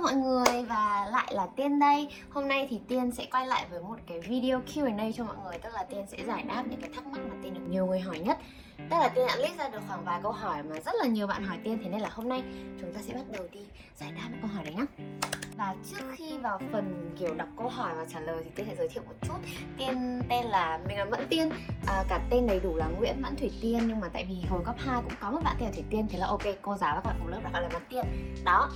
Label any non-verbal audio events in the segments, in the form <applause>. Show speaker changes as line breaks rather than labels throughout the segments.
mọi người và lại là Tiên đây. Hôm nay thì Tiên sẽ quay lại với một cái video Q&A cho mọi người Tức là Tiên sẽ giải đáp những cái thắc mắc mà Tiên được nhiều người hỏi nhất. Tức là Tiên đã list ra được khoảng vài câu hỏi mà rất là nhiều bạn hỏi Tiên Thế nên là hôm nay chúng ta sẽ bắt đầu đi giải đáp những câu hỏi đấy nhá. Và trước khi vào phần kiểu đọc câu hỏi và trả lời thì Tiên sẽ giới thiệu một chút. Tiên tên là, mình là Mẫn Tiên. À, Cả tên đầy đủ là Nguyễn Mẫn Thủy Tiên Nhưng mà tại vì hồi cấp 2 cũng có một bạn tên là Thủy Tiên Thế là ok, cô giáo các bạn cùng lớp đã gọi là Mẫn Tiên. Đó.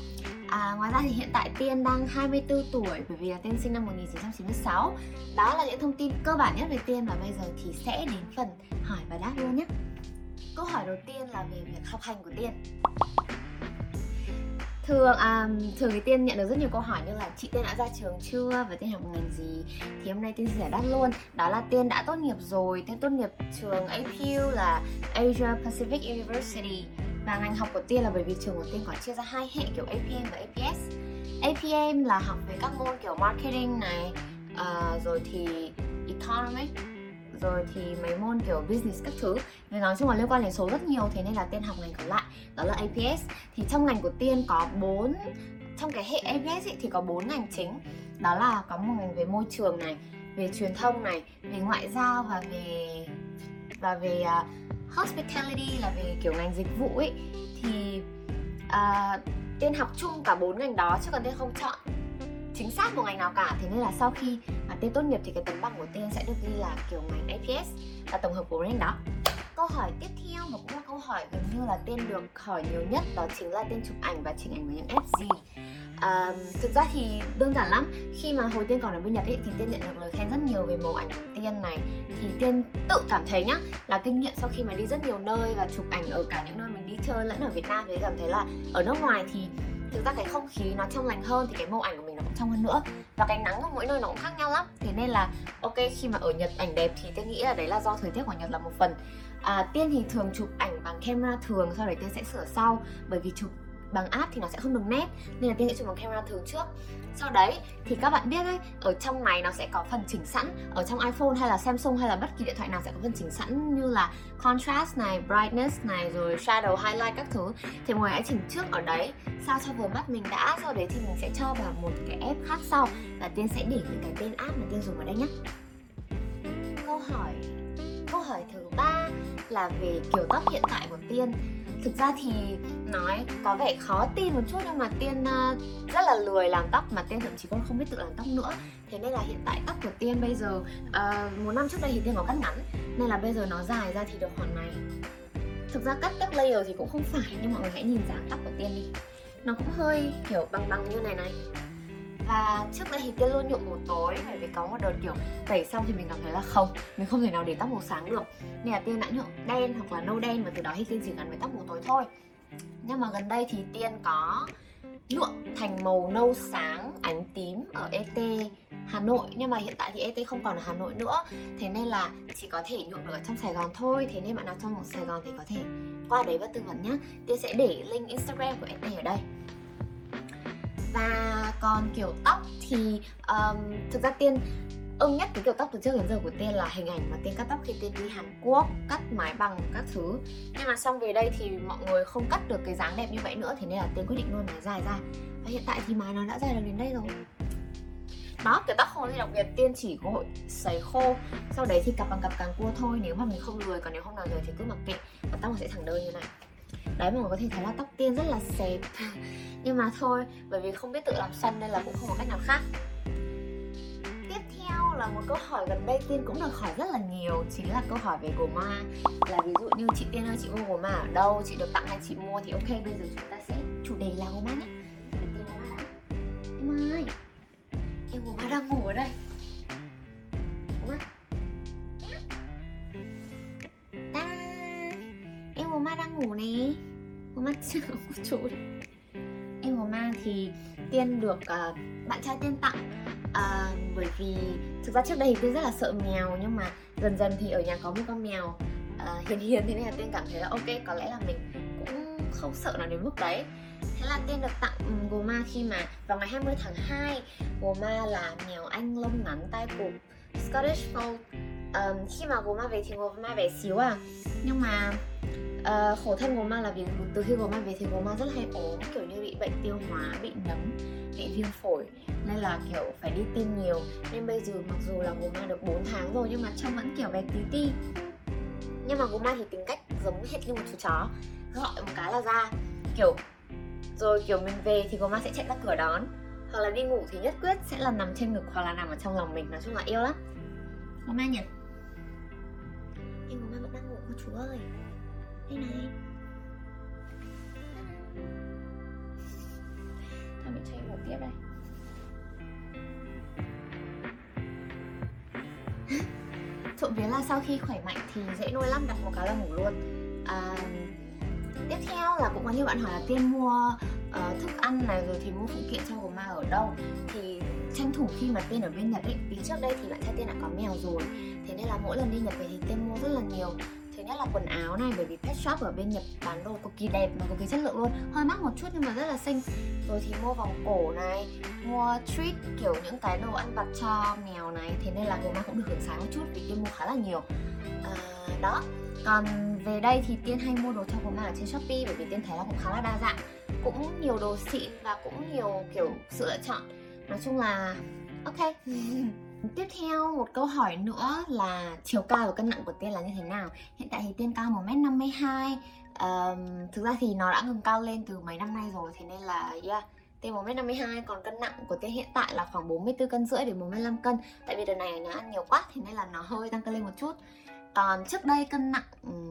À, ngoài ra thì hiện tại Tiên đang 24 tuổi bởi vì là Tiên sinh năm 1996 Đó là những thông tin cơ bản nhất về Tiên và bây giờ thì sẽ đến phần hỏi và đáp luôn nhé. Câu hỏi đầu tiên là về việc học hành của Tiên. Thường à, thường thì Tiên nhận được rất nhiều câu hỏi như là chị Tiên đã ra trường chưa? Và Tiên học ngành gì? Thì hôm nay Tiên sẽ giải đáp luôn. Đó là Tiên đã tốt nghiệp rồi Tiên tốt nghiệp trường APU là Asia Pacific University và ngành học của Tiên là bởi vì trường của Tiên có chia ra hai hệ kiểu APM và APS APM là học về các môn kiểu marketing này uh, rồi thì economic rồi thì mấy môn kiểu business các thứ. Nên nói chung là liên quan đến số rất nhiều thế nên là tiên học ngành còn lại đó là APS thì trong ngành của tiên có bốn trong cái hệ APS ấy, thì có bốn ngành chính. Đó là có một ngành về môi trường này về truyền thông này về ngoại giao và về và về uh, hospitality là về kiểu ngành dịch vụ ấy thì à, uh, tiên học chung cả bốn ngành đó chứ còn tiên không chọn chính xác một ngành nào cả. Thế nên là sau khi mà tiên tốt nghiệp thì cái tấm bằng của tiên sẽ được ghi là kiểu ngành APS là tổng hợp của ngành đó câu hỏi tiếp theo mà cũng là câu hỏi gần như là tiên được hỏi nhiều nhất đó chính là tiên chụp ảnh và chỉnh ảnh với những app gì? À, thực ra thì đơn giản lắm. Khi mà hồi tiên còn ở bên nhật ấy, thì tiên nhận được lời khen rất nhiều về màu ảnh của tiên này. Thì tiên tự cảm thấy nhá là kinh nghiệm sau khi mà đi rất nhiều nơi và chụp ảnh ở cả những nơi mình đi chơi lẫn ở việt nam thì cảm thấy là ở nước ngoài thì thực ra cái không khí nó trong lành hơn thì cái màu ảnh của mình nó cũng trong hơn nữa. Và cái nắng ở mỗi nơi nó cũng khác nhau lắm. Thế nên là ok khi mà ở nhật ảnh đẹp thì tôi nghĩ là đấy là do thời tiết của nhật là một phần à, tiên thì thường chụp ảnh bằng camera thường sau đấy tiên sẽ sửa sau. Bởi vì chụp bằng app thì nó sẽ không được nét nên là tiên sẽ chụp bằng camera thường trước. Sau đấy thì các bạn biết đấy ở trong này nó sẽ có phần chỉnh sẵn. Ở trong iPhone hay là Samsung hay là bất kỳ điện thoại nào sẽ có phần chỉnh sẵn như là contrast này brightness này rồi shadow highlight các thứ. Thì mọi người hãy chỉnh trước ở đấy. Sao cho vừa mắt mình đã sau đấy thì mình sẽ cho vào một cái app khác sau. Và tiên sẽ để những cái tên app mà tiên dùng ở đây nhé. Câu hỏi. Câu hỏi thứ ba là về kiểu tóc hiện tại của tiên. Thực ra thì nói có vẻ khó tin một chút nhưng mà tiên ờ, rất là lười làm tóc mà tiên thậm chí còn không biết tự làm tóc nữa. Thế nên là hiện tại tóc của tiên bây giờ uh, một năm trước đây thì tiên có cắt ngắn nên là bây giờ nó dài ra thì được khoảng này. Thực ra cắt các layer thì cũng không phải nhưng mọi người hãy nhìn dáng tóc của tiên đi. Nó cũng hơi kiểu bằng bằng như này này và trước đây thì tiên luôn nhuộm màu tối, bởi vì có một đợt, kiểu, tẩy xong thì mình cảm thấy là không, mình không thể nào để tóc màu sáng được. Nên là tiên đã nhuộm đen hoặc là nâu đen, và từ đó thì tiên chỉ gắn với tóc màu tối thôi. Nhưng mà gần đây thì tiên có nhuộm thành màu nâu sáng ánh tím ở ET Hà Nội. Nhưng mà hiện tại thì ET không còn ở Hà Nội nữa. Thế nên là chỉ có thể nhuộm được ở trong Sài Gòn thôi. Thế nên bạn nào trong Sài Gòn thì có thể qua đấy và tư vấn nhé. Tiên sẽ để link Instagram của ET ở đây và còn kiểu tóc thì um, thực ra tiên ưng nhất cái kiểu tóc từ trước đến giờ của tiên là hình ảnh mà tiên cắt tóc khi tiên đi Hàn Quốc cắt mái bằng các thứ. Nhưng mà xong về đây thì mọi người không cắt được cái dáng đẹp như vậy nữa thế nên là tiên quyết định luôn mái dài ra và hiện tại thì mái nó đã dài được đến đây rồi. Đó kiểu tóc không gì đặc biệt tiên chỉ có hội sấy khô sau đấy thì cặp bằng cặp càng cua thôi nếu mà mình không lười còn nếu không nào rồi thì cứ mặc kệ. Và tóc nó sẽ thẳng đơn như này đấy, mọi người có thể thấy là tóc tiên rất là xẹp. <laughs> Nhưng mà thôi, bởi vì không biết tự làm xoăn nên là cũng không có cách nào khác. Tiếp theo là một câu hỏi gần đây tiên cũng được hỏi rất là nhiều, chính là câu hỏi về gồ ma. Là ví dụ như chị tiên ơi, chị mua gồ ma ở đâu? Chị được tặng hay chị mua thì ok, bây giờ chúng ta sẽ chủ đề là gồ ma nhé. Em ơi, em gồ ma đang ngủ ở đây. Đang ngủ nè. Có ma chưa? <laughs> Có em của mang thì tiên được uh, bạn trai tiên tặng. Uh, bởi vì thực ra trước đây thì tiên rất là sợ mèo nhưng mà dần dần thì ở nhà có một con mèo uh, hiền hiền thế nên là tiên cảm thấy là ok có lẽ là mình cũng không sợ nó đến mức đấy. Thế là tiên được tặng um, gồ ma khi mà vào ngày 20 tháng 2 gồ ma là mèo anh lông ngắn tai cụp Scottish Fold. Um, khi mà gồ ma về thì gồ ma bé xíu à. Nhưng mà uh, khổ thân của mang là vì từ khi của mang về thì của mang rất hay ốm kiểu như bị bệnh tiêu hóa bị nấm bị viêm phổi nên là kiểu phải đi tiêm nhiều. Nên bây giờ mặc dù là của mang được 4 tháng rồi nhưng mà trông vẫn kiểu bé tí ti. Nhưng mà của mang thì tính cách giống hệt như một chú chó gọi một cái là ra. Kiểu rồi kiểu mình về thì của mang sẽ chạy ra cửa đón. Hoặc là đi ngủ thì nhất quyết sẽ là nằm trên ngực hoặc là nằm ở trong lòng mình nói chung là yêu lắm. Của mang nhỉ? Nhưng của ma vẫn đang ngủ cô chú ơi đây này. Thôi mình chơi một tiếp đây. Trộm vía là sau khi khỏe mạnh thì dễ nuôi lắm đặt một cái là ngủ luôn. À, tiếp theo là cũng có nhiều bạn hỏi là tiên mua uh, thức ăn này rồi thì mua phụ kiện cho ma ở đâu. Thì tranh thủ khi mà tiên ở bên nhật ấy vì trước đây thì bạn trai tiên đã có mèo rồi. Thế nên là mỗi lần đi nhật về thì tiên mua rất là nhiều thứ nhất là quần áo này bởi vì pet shop ở bên nhật bán đồ cực kỳ đẹp và cực kỳ chất lượng luôn. Hơi mắc một chút nhưng mà rất là xinh. Rồi thì mua vòng cổ này mua treat kiểu những cái đồ ăn vặt cho mèo này thế nên là ma cũng được hưởng sáng một chút vì tiên mua khá là nhiều. À, đó. Còn về đây thì tiên hay mua đồ cho của ở trên shopee bởi vì tiên thấy là cũng khá là đa dạng. Cũng nhiều đồ xịn và cũng nhiều kiểu sự lựa chọn. Nói chung là ok. <laughs> Tiếp theo một câu hỏi nữa là chiều cao và cân nặng của Tiên là như thế nào? Hiện tại thì Tiên cao 1m52 um, Thực ra thì nó đã ngừng cao lên từ mấy năm nay rồi Thế nên là yeah Tiên 1m52 còn cân nặng của Tiên hiện tại là khoảng 44 cân rưỡi đến 45 cân. Tại vì đợt này nó ăn nhiều quá Thế nên là nó hơi tăng cân lên một chút. Còn trước đây cân nặng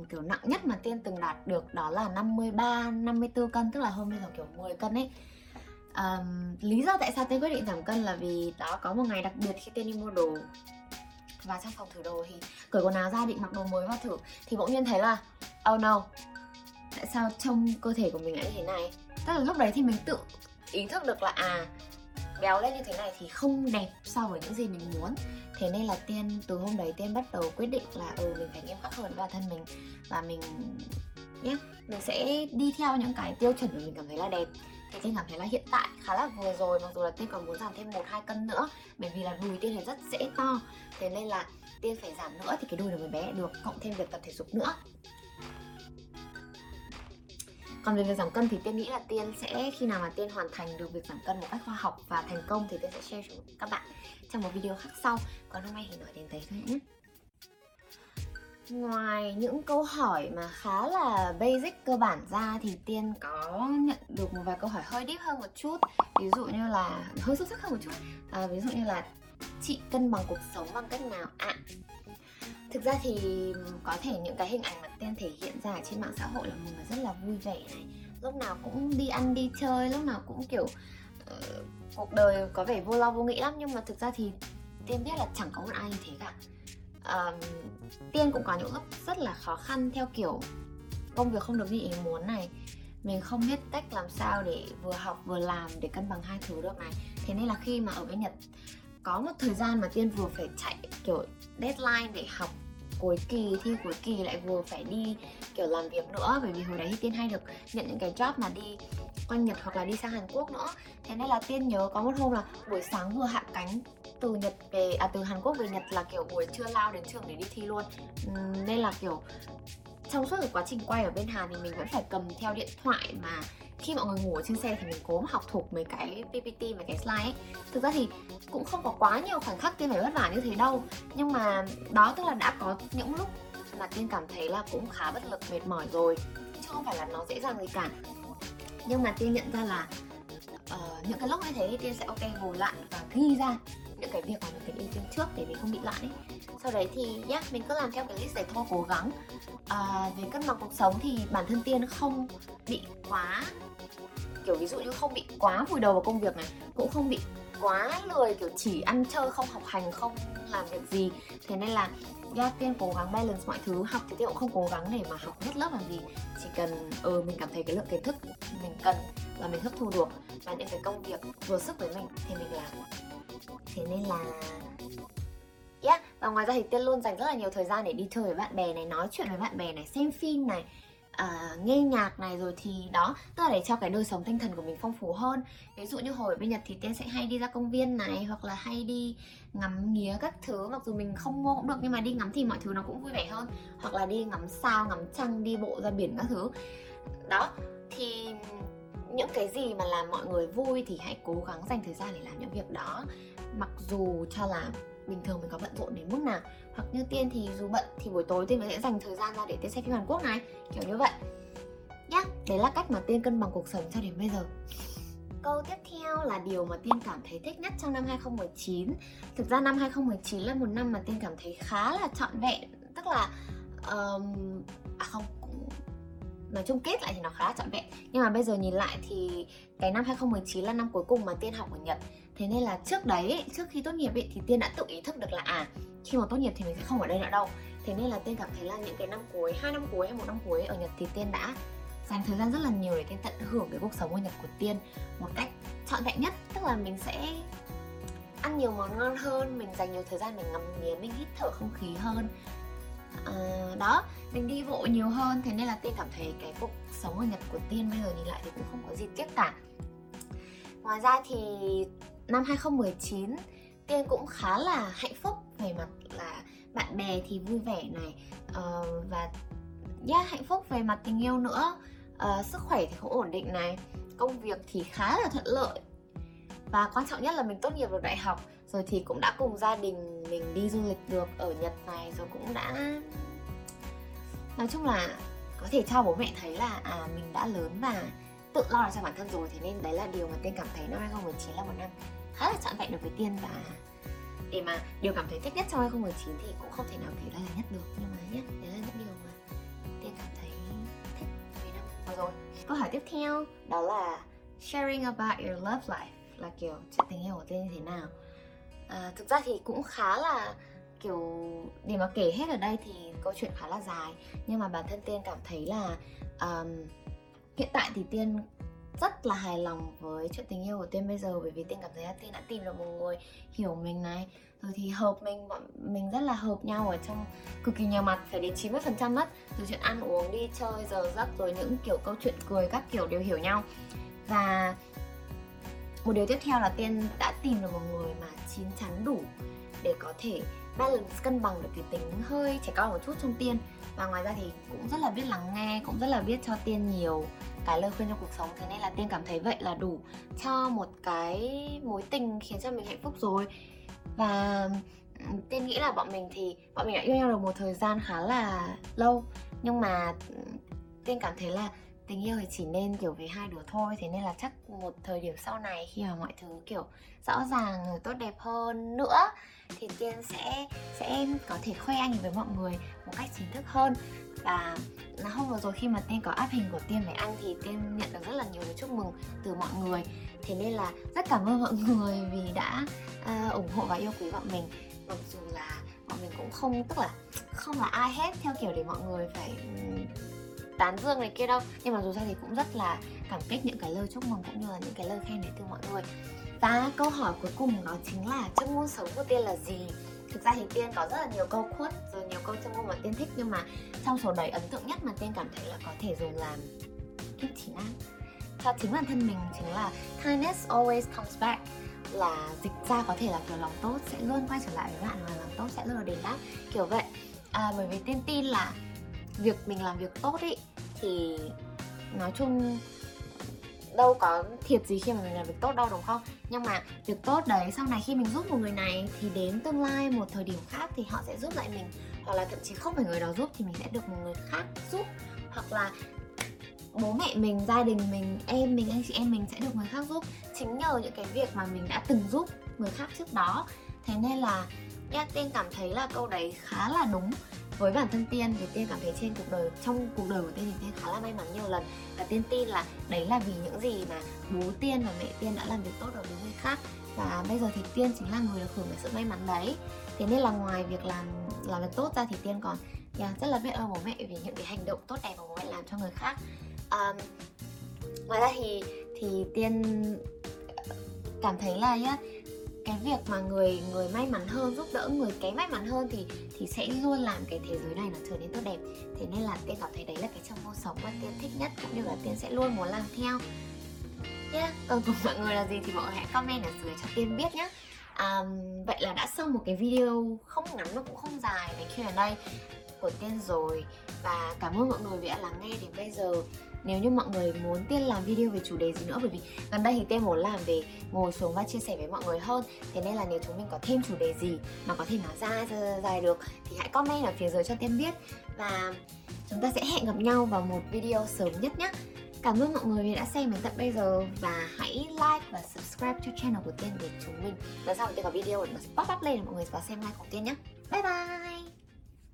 kiểu nặng nhất mà tiên từng đạt được đó là 53 54 cân tức là hôm bây giờ kiểu 10 cân ấy um, lý do tại sao tiên quyết định giảm cân là vì đó có một ngày đặc biệt khi tiên đi mua đồ. Và trong phòng thử đồ thì cởi quần áo ra định mặc đồ mới vào thử thì bỗng nhiên thấy là oh no tại sao trông cơ thể của mình lại như thế này? Tức là lúc đấy thì mình tự ý thức được là à béo lên như thế này thì không đẹp so với những gì mình muốn. Thế nên là tiên từ hôm đấy tiên bắt đầu quyết định là ừ mình phải nghiêm khắc hơn với bản thân mình và mình nhé. Mình sẽ đi theo những cái tiêu chuẩn mà mình cảm thấy là đẹp. Thì tiên cảm thấy là hiện tại khá là vừa rồi, mặc dù là tiên còn muốn giảm thêm một hai cân nữa, bởi vì là đùi tiên thì rất dễ to. Thế nên là tiên phải giảm nữa thì cái đùi của mới bé được, cộng thêm việc tập thể dục nữa. Còn về việc giảm cân thì tiên nghĩ là tiên sẽ, khi nào mà tiên hoàn thành được việc giảm cân một cách khoa học và thành công thì tiên sẽ share cho các bạn trong một video khác sau. Còn hôm nay thì nói đến đấy thôi nhé. Ngoài những câu hỏi mà khá là basic cơ bản ra thì Tiên có nhận được một vài câu hỏi hơi deep hơn một chút. Ví dụ như là hơi sâu sắc hơn một chút. À, Ví dụ như là chị cân bằng cuộc sống bằng cách nào ạ? À, thực ra thì có thể những cái hình ảnh mà tiên thể hiện ra trên mạng xã hội là mình rất là vui vẻ này. Lúc nào cũng đi ăn đi chơi lúc nào cũng kiểu uh, cuộc đời có vẻ vô lo vô nghĩ lắm. Nhưng mà thực ra thì tiên biết là chẳng có một ai như thế cả um, tiên cũng có những lúc rất là khó khăn theo kiểu công việc không được như ý muốn này. Mình không biết cách làm sao để vừa học vừa làm để cân bằng hai thứ được này. Thế nên là khi mà ở bên nhật có một thời gian mà tiên vừa phải chạy kiểu deadline để học cuối kỳ thi cuối kỳ lại vừa phải đi kiểu làm việc nữa bởi vì hồi đấy thì tiên hay được nhận những cái job mà đi quanh nhật hoặc là đi sang hàn quốc nữa. Thế nên là tiên nhớ có một hôm là buổi sáng vừa hạ cánh từ nhật về à từ hàn quốc về nhật là kiểu buổi trưa lao đến trường để đi thi luôn. Uhm, nên là kiểu trong suốt cái quá trình quay ở bên Hàn thì mình vẫn phải cầm theo điện thoại mà khi mọi người ngủ ở trên xe thì mình cố mà học thuộc mấy cái PPT mấy cái slide ấy. Thực ra thì cũng không có quá nhiều khoảnh khắc tiên phải vất vả như thế đâu. Nhưng mà đó tức là đã có những lúc mà tiên cảm thấy là cũng khá bất lực mệt mỏi rồi. Chứ không phải là nó dễ dàng gì cả nhưng mà tiên nhận ra là uh, những cái lúc như thế tiên sẽ ok ngồi lại và ghi ra những cái việc mà mình phải ưu tiên trước để mình không bị loạn ấy sau đấy thì yeah, mình cứ làm theo cái list đấy thôi cố gắng. À, về cân bằng cuộc sống thì bản thân tiên không bị quá kiểu ví dụ như không bị quá vùi đầu vào công việc này cũng không bị quá lười kiểu chỉ ăn chơi không học hành không làm việc gì. Thế nên là do tiên cố gắng balance mọi thứ, học thì tiên cũng không cố gắng để mà học hết lớp làm gì. Chỉ cần ừ mình cảm thấy cái lượng kiến thức mình cần là mình hấp thu được và những cái công việc vừa sức với mình thì mình làm. Thế nên là, yeah. Và ngoài ra thì tiên luôn dành rất là nhiều thời gian để đi chơi với bạn bè này, nói chuyện với bạn bè này, xem phim này à, nghe nhạc này rồi thì đó tức là để cho cái đời sống tinh thần của mình phong phú hơn. Ví dụ như hồi bên nhật thì tiên sẽ hay đi ra công viên này hoặc là hay đi ngắm nghía các thứ mặc dù mình không mua cũng được nhưng mà đi ngắm thì mọi thứ nó cũng vui vẻ hơn. Hoặc là đi ngắm sao ngắm trăng đi bộ ra biển các thứ. Đó thì những cái gì mà làm mọi người vui thì hãy cố gắng dành thời gian để làm những việc đó. Mặc dù cho là bình thường mình có bận rộn đến mức nào. Hoặc như tiên thì dù bận thì buổi tối tiên sẽ dành thời gian ra để tiên xem phim Hàn Quốc này kiểu như vậy. Nhá. Đấy là cách mà tiên cân bằng cuộc sống cho đến bây giờ. Câu tiếp theo là điều mà Tiên cảm thấy thích nhất trong năm 2019 Thực ra năm 2019 là một năm mà Tiên cảm thấy khá là trọn vẹn Tức là um, À không, nói chung kết lại thì nó khá là trọn vẹn. Nhưng mà bây giờ nhìn lại thì cái năm 2019 là năm cuối cùng mà Tiên học ở Nhật. Thế nên là trước đấy, trước khi tốt nghiệp ấy, thì Tiên đã tự ý thức được là à Khi mà tốt nghiệp thì mình sẽ không ở đây nữa đâu. Thế nên là Tiên cảm thấy là những cái năm cuối, hai năm cuối hay một năm cuối ở Nhật thì Tiên đã dành thời gian rất là nhiều để tiên tận hưởng cái cuộc sống ở Nhật của tiên một cách trọn vẹn nhất. Tức là mình sẽ ăn nhiều món ngon hơn mình dành nhiều thời gian mình ngắm nghía mình hít thở không khí hơn. À, đó mình đi bộ nhiều hơn. Thế nên là tiên cảm thấy cái cuộc sống ở Nhật của tiên bây giờ nhìn lại thì cũng không có gì tiếc cả ngoài ra thì năm 2019 tiên cũng khá là hạnh phúc về mặt là bạn bè thì vui vẻ này uh, và yeah, hạnh phúc về mặt tình yêu nữa. Uh, sức khỏe thì cũng ổn định này công việc thì khá là thuận lợi. Và quan trọng nhất là mình tốt nghiệp được đại học rồi thì cũng đã cùng gia đình mình đi du lịch được ở Nhật này rồi cũng đã nói chung là có thể cho bố mẹ thấy là à mình đã lớn và tự lo được cho bản thân rồi thế nên đấy là điều mà tiên cảm thấy năm 2019 là một năm khá là trọn vẹn được với tiên và để mà điều cảm thấy thích nhất trong 2019 thì cũng không thể nào kể ra là nhất được nhưng mà nhé đấy là những điều mà tiên cảm thấy thích về năm vừa rồi câu hỏi tiếp theo đó là sharing about your love life là kiểu chuyện tình yêu của tiên như thế nào? À, thực ra thì cũng khá là kiểu để mà kể hết ở đây thì câu chuyện khá là dài nhưng mà bản thân tiên cảm thấy là um, hiện tại thì tiên rất là hài lòng với chuyện tình yêu của tiên bây giờ, bởi vì tiên cảm thấy là tiên đã tìm được một người hiểu mình này. Rồi thì hợp mình, bọn mình rất là hợp nhau ở trong cực kỳ nhiều mặt, phải đến 90% phần trăm mất. Từ chuyện ăn uống đi, chơi, giờ giấc, rồi những kiểu câu chuyện cười các kiểu đều hiểu nhau. Và một điều tiếp theo là tiên đã tìm được một người mà chín chắn đủ để có thể balance cân bằng được cái tính hơi trẻ con một chút trong tiên và ngoài ra thì cũng rất là biết lắng nghe, cũng rất là biết cho tiên nhiều cái lời khuyên trong cuộc sống. Thế nên là tiên cảm thấy vậy là đủ cho một cái mối tình khiến cho mình hạnh phúc rồi. Và tiên nghĩ là bọn mình thì, bọn mình đã yêu nhau được một thời gian khá là lâu. Nhưng mà tiên cảm thấy là tình yêu thì chỉ nên kiểu với hai đứa thôi. Thế nên là chắc một thời điểm sau này khi mà mọi thứ kiểu rõ ràng rồi tốt đẹp hơn nữa thì tiên sẽ sẽ có thể khoe anh với mọi người một cách chính thức hơn. Và là hôm vừa rồi khi mà tiên có áp hình của tiên với anh thì tiên nhận được rất là nhiều lời chúc mừng từ mọi người. Thế nên là rất cảm ơn mọi người vì đã uh, ủng hộ và yêu quý bọn mình. Mặc dù là bọn mình cũng không tức là không là ai hết theo kiểu để mọi người phải tán dương này kia đâu. Nhưng mà dù sao thì cũng rất là cảm kích những cái lời chúc mừng cũng như là những cái lời khen này từ mọi người và câu hỏi cuối cùng đó chính là chất ngôn sống của tiên là gì? Thực ra thì tiên có rất là nhiều câu khuất rồi nhiều câu châm ngôn mà tiên thích nhưng mà trong số đấy ấn tượng nhất mà tiên cảm thấy là có thể dùng làm thích chính an cho chính bản thân mình chính là kindness always comes back là dịch ra có thể là kiểu lòng tốt sẽ luôn quay trở lại với bạn và lòng tốt sẽ luôn là đền đáp kiểu vậy. À, bởi vì tiên tin là việc mình làm việc tốt ý thì nói chung đâu có thiệt gì khi mà mình làm việc tốt đâu đúng không? Nhưng mà việc tốt đấy sau này khi mình giúp một người này thì đến tương lai một thời điểm khác thì họ sẽ giúp lại mình. Hoặc là thậm chí không phải người đó giúp thì mình sẽ được một người khác giúp. Hoặc là bố mẹ mình gia đình mình em mình anh chị em mình sẽ được người khác giúp. Chính nhờ những cái việc mà mình đã từng giúp người khác trước đó. Thế nên là yeah, tiên cảm thấy là câu đấy khá là đúng với bản thân tiên thì tiên cảm thấy trên cuộc đời trong cuộc đời của tiên thì tiên khá là may mắn nhiều lần. Và tiên tin là đấy là vì những gì mà bố tiên và mẹ tiên đã làm việc tốt đối với người khác. Và bây giờ thì tiên chính là người được hưởng cái sự may mắn đấy. Thế nên là ngoài việc làm làm việc tốt ra thì tiên còn yeah, rất là biết ơn bố mẹ vì những cái hành động tốt đẹp mà bố mẹ làm cho người khác. Um, ngoài ra thì thì tiên cảm thấy là yeah, cái việc mà người người may mắn hơn giúp đỡ người kém may mắn hơn thì thì sẽ luôn làm cái thế giới này nó trở nên tốt đẹp. Thế nên là tiên cảm thấy đấy là cái trong môn sống mà tiên thích nhất cũng như là tiên sẽ luôn muốn làm theo. Yeah. còn cùng mọi người là gì thì mọi người hãy comment ở dưới cho tiên biết nhé um, vậy là đã xong một cái video không ngắn mà cũng không dài về Q&A của tiên rồi. Và cảm ơn mọi người vì đã lắng nghe đến bây giờ nếu như mọi người muốn tiên làm video về chủ đề gì nữa, bởi vì gần đây thì tiên muốn làm về ngồi xuống và chia sẻ với mọi người hơn. Thế nên là nếu chúng mình có thêm chủ đề gì mà có thể nói ra dài được thì hãy comment ở phía dưới cho tiên biết. Và chúng ta sẽ hẹn gặp nhau vào một video sớm nhất nhé. Cảm ơn mọi người vì đã xem đến tận bây giờ. Và hãy like và subscribe cho channel của Tiên để chúng mình. Lần sau Tiên có video nó sẽ pop up lên để mọi người vào xem like của Tiên nhé. Bye bye!